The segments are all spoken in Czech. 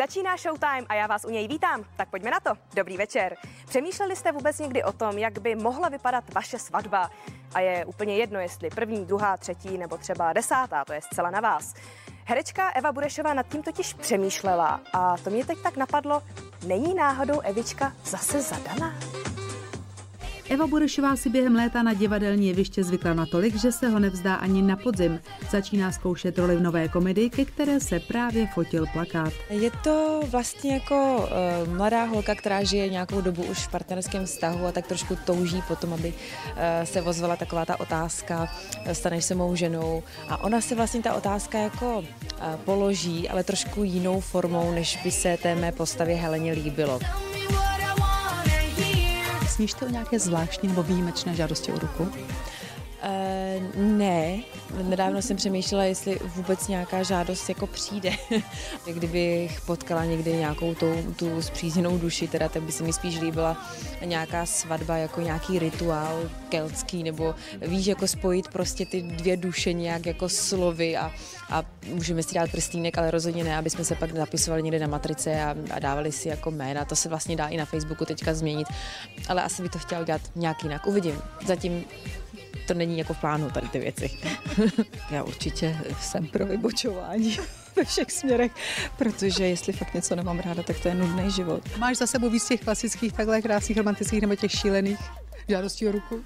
Začíná Showtime a já vás u něj vítám. Tak pojďme na to. Dobrý večer. Přemýšleli jste vůbec někdy o tom, jak by mohla vypadat vaše svatba? A je úplně jedno, jestli první, druhá, třetí nebo třeba desátá, to je zcela na vás. Herečka Eva Burešová nad tím totiž přemýšlela a to mě teď tak napadlo, není náhodou Evička zase zadaná? Eva Burešová si během léta na divadelní jeviště zvykla natolik, že se ho nevzdá ani na podzim. Začíná zkoušet roli v nové komedii, ke které se právě fotil plakát. Je to vlastně jako uh, mladá holka, která žije nějakou dobu už v partnerském vztahu a tak trošku touží potom, aby uh, se ozvala taková ta otázka, staneš se mou ženou. A ona se vlastně ta otázka jako uh, položí, ale trošku jinou formou, než by se té mé postavě Heleně líbilo. Sníšte o nějaké zvláštní nebo výjimečné žádosti o ruku? Ne, nedávno jsem přemýšlela, jestli vůbec nějaká žádost jako přijde. Kdybych potkala někdy nějakou tu, tu zpřízněnou duši, teda tak by se mi spíš líbila nějaká svatba jako nějaký rituál keltský, nebo víš, jako spojit prostě ty dvě duše nějak jako slovy a, a můžeme si dát prstínek, ale rozhodně ne, aby jsme se pak zapisovali někde na matrice a, a dávali si jako jména. To se vlastně dá i na Facebooku teďka změnit, ale asi by to chtěla udělat nějak jinak. Uvidím. Zatím to není jako v plánu tady ty věci. Já určitě jsem pro vybočování ve všech směrech, protože jestli fakt něco nemám ráda, tak to je nudný život. Máš za sebou víc těch klasických takhle krásných romantických nebo těch šílených žádostí o ruku?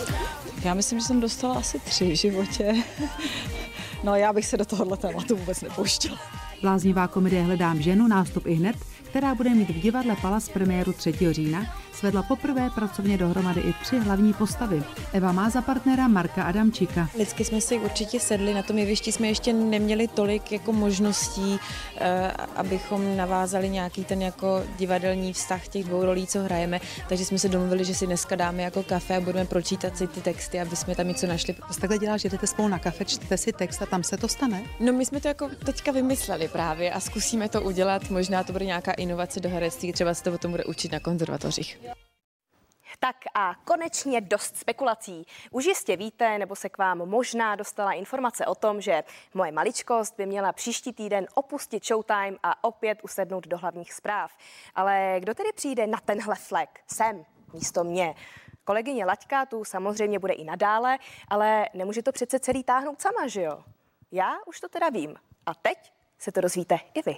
Já myslím, že jsem dostala asi tři v životě. No já bych se do tohohle tématu vůbec nepouštěla. Bláznivá komedie Hledám ženu, nástup i hned, která bude mít v divadle Palas premiéru 3. října, svedla poprvé pracovně dohromady i tři hlavní postavy. Eva má za partnera Marka Adamčíka. Lidsky jsme si určitě sedli, na tom jevišti jsme ještě neměli tolik jako možností, eh, abychom navázali nějaký ten jako divadelní vztah těch dvou rolí, co hrajeme, takže jsme se domluvili, že si dneska dáme jako kafe a budeme pročítat si ty texty, aby jsme tam něco našli. To takhle děláš, že jdete spolu na kafe, čtete si text a tam se to stane? No my jsme to jako teďka vymysleli právě a zkusíme to udělat, možná to bude nějaká inovace do herectví, třeba se to o tom bude učit na konzervatořích. Tak a konečně dost spekulací. Už jistě víte, nebo se k vám možná dostala informace o tom, že moje maličkost by měla příští týden opustit Showtime a opět usednout do hlavních zpráv. Ale kdo tedy přijde na tenhle flek? Sem, místo mě. Kolegyně Laťka tu samozřejmě bude i nadále, ale nemůže to přece celý táhnout sama, že jo? Já už to teda vím. A teď se to dozvíte i vy.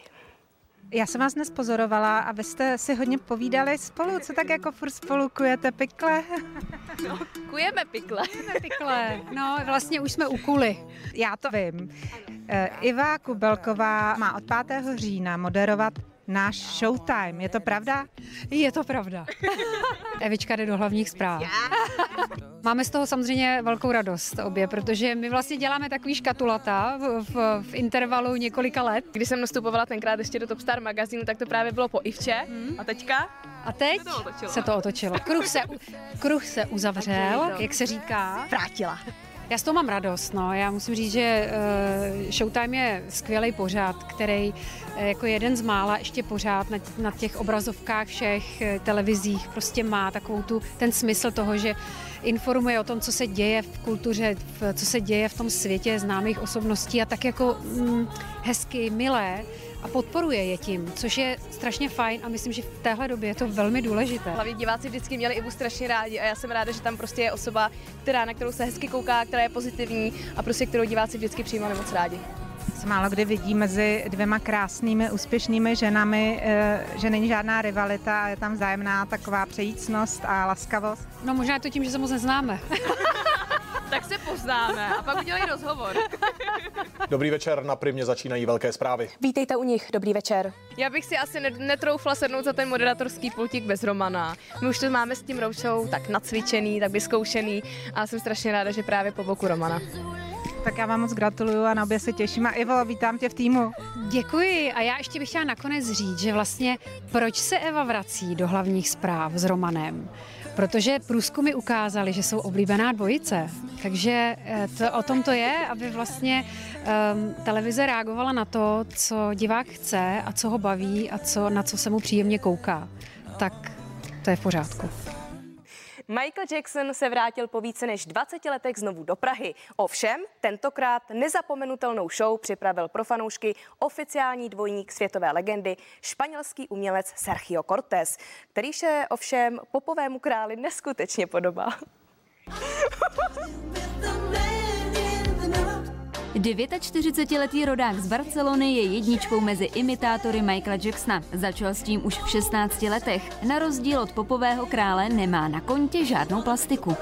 Já jsem vás dnes pozorovala a vy jste si hodně povídali spolu. Co tak jako furt spolu kujete pikle? No, kujeme pikle. Kujeme pikle. No, vlastně už jsme u kuli. Já to vím. Eh, Iva Kubelková má od 5. října moderovat náš Showtime. Je to pravda? Je to pravda. Evička jde do hlavních zpráv. Máme z toho samozřejmě velkou radost obě, protože my vlastně děláme takový škatulata v, v, v intervalu několika let. Když jsem nastupovala tenkrát ještě do Top Star magazínu, tak to právě bylo po Ivče. Hmm. A teďka? A teď se to otočilo. Se to otočilo. Kruh se, kruh se uzavřel, jak se říká. Vrátila. Já z toho mám radost. No. Já musím říct, že uh, Showtime je skvělý pořád, který uh, jako jeden z mála ještě pořád na, těch obrazovkách všech uh, televizích prostě má takovou tu, ten smysl toho, že informuje o tom, co se děje v kultuře, co se děje v tom světě známých osobností a tak jako mm, hezky, milé a podporuje je tím, což je strašně fajn a myslím, že v téhle době je to velmi důležité. Hlavně diváci vždycky měli Ivu strašně rádi a já jsem ráda, že tam prostě je osoba, která, na kterou se hezky kouká, která je pozitivní a prostě kterou diváci vždycky přijímali moc rádi se málo kdy vidí mezi dvěma krásnými, úspěšnými ženami, eh, že není žádná rivalita a je tam vzájemná taková přejícnost a laskavost. No možná je to tím, že se moc neznáme. tak se poznáme a pak udělají rozhovor. Dobrý večer, na Primě začínají velké zprávy. Vítejte u nich, dobrý večer. Já bych si asi netroufla sednout za ten moderatorský pultík bez Romana. My už to máme s tím roušou tak nacvičený, tak vyzkoušený a jsem strašně ráda, že právě po boku Romana. Tak já vám moc gratuluju a na obě se těším. A Ivo, vítám tě v týmu. Děkuji. A já ještě bych chtěla nakonec říct, že vlastně proč se Eva vrací do hlavních zpráv s Romanem? Protože průzkumy ukázaly, že jsou oblíbená dvojice. Takže eh, to, o tom to je, aby vlastně um, televize reagovala na to, co divák chce a co ho baví a co, na co se mu příjemně kouká. Tak to je v pořádku. Michael Jackson se vrátil po více než 20 letech znovu do Prahy. Ovšem, tentokrát nezapomenutelnou show připravil pro fanoušky oficiální dvojník světové legendy, španělský umělec Sergio Cortés, který se ovšem popovému králi neskutečně podobá. 49-letý rodák z Barcelony je jedničkou mezi imitátory Michaela Jacksona. Začal s tím už v 16 letech. Na rozdíl od popového krále nemá na kontě žádnou plastiku.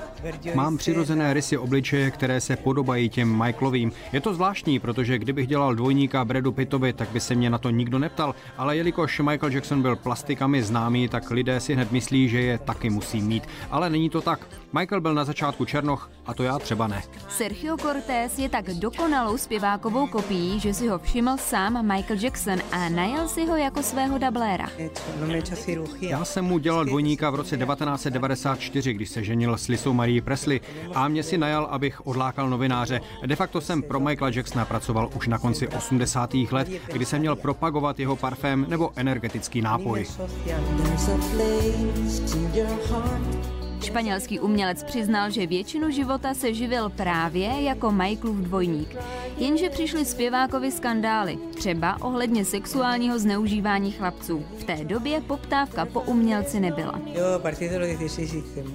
Mám přirozené rysy obličeje, které se podobají těm Michaelovým. Je to zvláštní, protože kdybych dělal dvojníka Bradu Pittovi, tak by se mě na to nikdo neptal, ale jelikož Michael Jackson byl plastikami známý, tak lidé si hned myslí, že je taky musí mít. Ale není to tak. Michael byl na začátku černoch a to já třeba ne. Sergio Cortés je tak dokonalou zpěvákovou kopií, že si ho všiml sám Michael Jackson a najal si ho jako svého dabléra. Já jsem mu dělal dvojníka v roce 1994, když se ženil s Lisou Marie Presley a mě si najal, abych odlákal novináře. De facto jsem pro Michaela Jacksona pracoval už na konci 80. let, kdy jsem měl propagovat jeho parfém nebo energetický nápoj. Španělský umělec přiznal, že většinu života se živil právě jako Michaelův dvojník. Jenže přišly zpěvákovi skandály, třeba ohledně sexuálního zneužívání chlapců. V té době poptávka po umělci nebyla.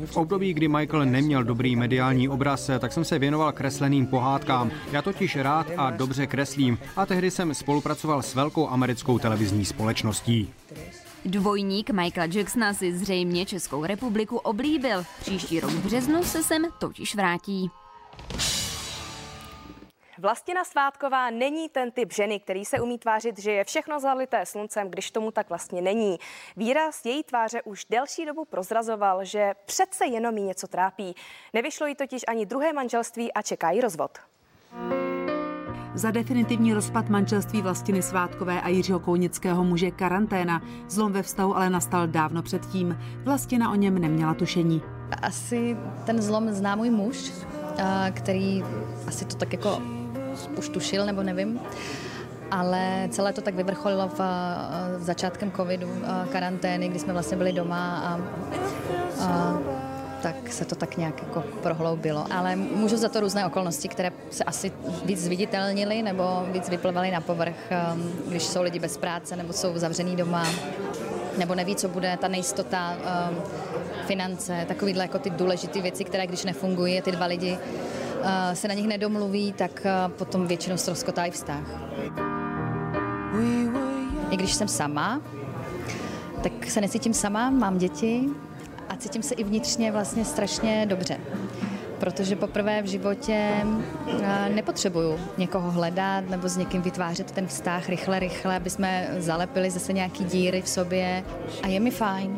V období, kdy Michael neměl dobrý mediální obraz, tak jsem se věnoval kresleným pohádkám. Já totiž rád a dobře kreslím a tehdy jsem spolupracoval s velkou americkou televizní společností. Dvojník Michaela Jacksona si zřejmě Českou republiku oblíbil. Příští rok v březnu se sem totiž vrátí. Vlastina Svátková není ten typ ženy, který se umí tvářit, že je všechno zalité sluncem, když tomu tak vlastně není. Výraz její tváře už delší dobu prozrazoval, že přece jenom jí něco trápí. Nevyšlo jí totiž ani druhé manželství a čeká jí rozvod. Za definitivní rozpad manželství Vlastiny Svátkové a Jiřího Kounického muže karanténa. Zlom ve vztahu ale nastal dávno předtím. Vlastina o něm neměla tušení. Asi ten zlom zná můj muž, který asi to tak jako už tušil, nebo nevím. Ale celé to tak vyvrcholilo v, v začátkem covidu, karantény, kdy jsme vlastně byli doma a, a tak se to tak nějak jako prohloubilo. Ale můžu za to různé okolnosti, které se asi víc zviditelnily nebo víc vyplvaly na povrch, um, když jsou lidi bez práce nebo jsou zavřený doma nebo neví, co bude, ta nejistota, um, finance, takovýhle jako ty důležité věci, které když nefungují ty dva lidi uh, se na nich nedomluví, tak uh, potom většinou ztroskotají vztah. I když jsem sama, tak se necítím sama, mám děti, cítím se i vnitřně vlastně strašně dobře. Protože poprvé v životě eh, nepotřebuju někoho hledat nebo s někým vytvářet ten vztah rychle, rychle, aby jsme zalepili zase nějaký díry v sobě a je mi fajn.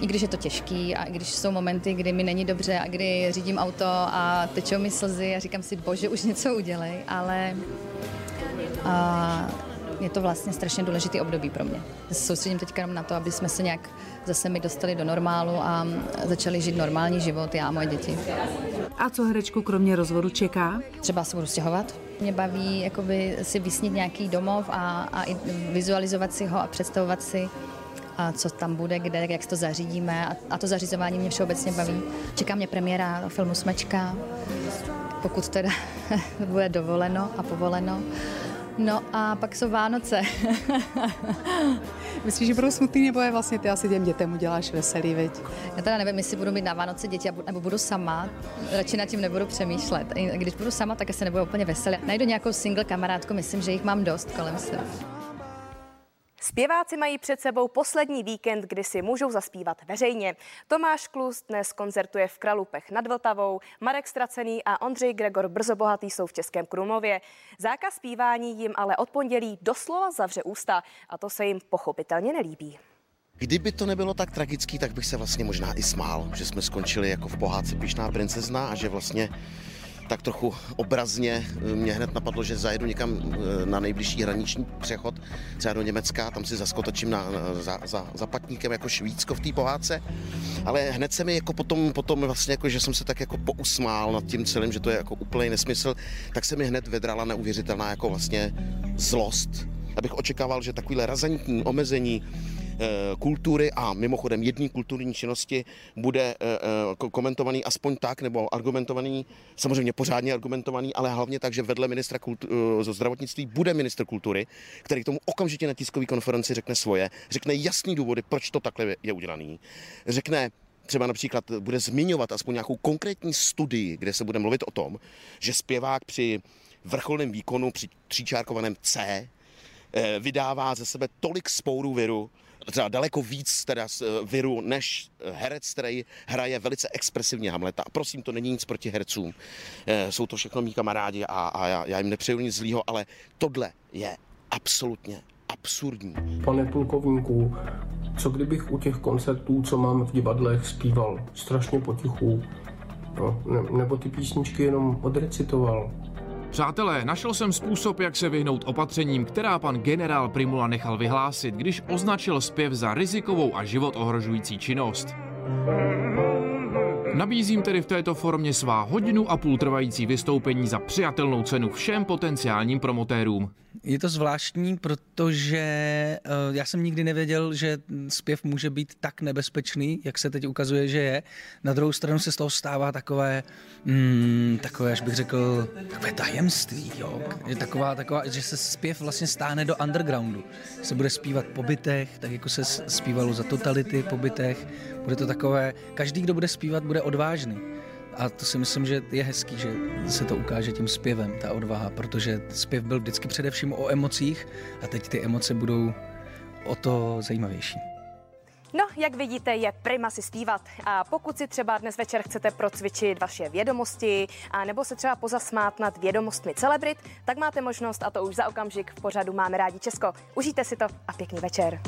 I když je to těžký a i když jsou momenty, kdy mi není dobře a kdy řídím auto a tečou mi slzy a říkám si, bože, už něco udělej, ale a je to vlastně strašně důležitý období pro mě. Soustředím teďka jenom na to, aby jsme se nějak zase mi dostali do normálu a začali žít normální život, já a moje děti. A co herečku kromě rozvodu čeká? Třeba se budu stěhovat. Mě baví jakoby si vysnít nějaký domov a, a vizualizovat si ho a představovat si, a co tam bude, kde, jak to zařídíme. A, a to zařizování mě všeobecně baví. Čeká mě premiéra filmu Smečka, pokud teda bude dovoleno a povoleno. No a pak jsou Vánoce. Myslíš, že budou smutný, nebo je vlastně ty asi těm dětem uděláš veselý, viď? Já teda nevím, jestli budu mít na Vánoce děti, nebo budu sama, radši nad tím nebudu přemýšlet. Když budu sama, tak asi nebudu úplně veselý. Najdu nějakou single kamarádku, myslím, že jich mám dost kolem sebe. Zpěváci mají před sebou poslední víkend, kdy si můžou zaspívat veřejně. Tomáš Klus dnes koncertuje v Kralupech nad Vltavou, Marek Stracený a Ondřej Gregor Brzobohatý jsou v Českém Krumlově. Zákaz zpívání jim ale od pondělí doslova zavře ústa a to se jim pochopitelně nelíbí. Kdyby to nebylo tak tragický, tak bych se vlastně možná i smál, že jsme skončili jako v pohádce Pišná princezna a že vlastně tak trochu obrazně eh, mě hned napadlo, že zajedu někam eh, na nejbližší hraniční přechod, třeba do Německa, tam si zaskotočím na, za, za, za patníkem jako Švýcko v té pohádce. Ale hned se mi jako potom, potom vlastně jako, že jsem se tak jako pousmál nad tím celým, že to je jako úplný nesmysl, tak se mi hned vedrala neuvěřitelná jako vlastně zlost. Abych očekával, že takovýhle razantní omezení kultury a mimochodem jedné kulturní činnosti bude komentovaný aspoň tak, nebo argumentovaný, samozřejmě pořádně argumentovaný, ale hlavně tak, že vedle ministra kultu- zdravotnictví bude ministr kultury, který k tomu okamžitě na tiskové konferenci řekne svoje, řekne jasný důvody, proč to takhle je udělaný, řekne, třeba například bude zmiňovat aspoň nějakou konkrétní studii, kde se bude mluvit o tom, že zpěvák při vrcholném výkonu, při tříčárkovaném C, eh, vydává ze sebe tolik spourů viru, třeba daleko víc teda z eh, viru, než herec, který hraje velice expresivně Hamleta. A prosím, to není nic proti hercům. Eh, jsou to všechno mý kamarádi a, a já, já jim nepřeju nic zlýho, ale tohle je absolutně absurdní. Pane plukovníku, co kdybych u těch koncertů, co mám v divadlech, zpíval strašně potichu? No, ne, nebo ty písničky jenom odrecitoval? Přátelé, našel jsem způsob, jak se vyhnout opatřením, která pan generál Primula nechal vyhlásit, když označil zpěv za rizikovou a život ohrožující činnost. Nabízím tedy v této formě svá hodinu a půl trvající vystoupení za přijatelnou cenu všem potenciálním promotérům. Je to zvláštní, protože uh, já jsem nikdy nevěděl, že zpěv může být tak nebezpečný, jak se teď ukazuje, že je. Na druhou stranu se z toho stává takové, mm, takové, až bych řekl, takové tajemství, jo. Je taková, taková, že se zpěv vlastně stáhne do undergroundu. Se bude zpívat po bytech, tak jako se zpívalo za totality po bytech. Bude to takové, každý, kdo bude zpívat, bude odvážný. A to si myslím, že je hezký, že se to ukáže tím zpěvem, ta odvaha, protože zpěv byl vždycky především o emocích a teď ty emoce budou o to zajímavější. No, jak vidíte, je prima si zpívat. A pokud si třeba dnes večer chcete procvičit vaše vědomosti a nebo se třeba pozasmát nad vědomostmi celebrit, tak máte možnost a to už za okamžik v pořadu Máme rádi Česko. Užijte si to a pěkný večer.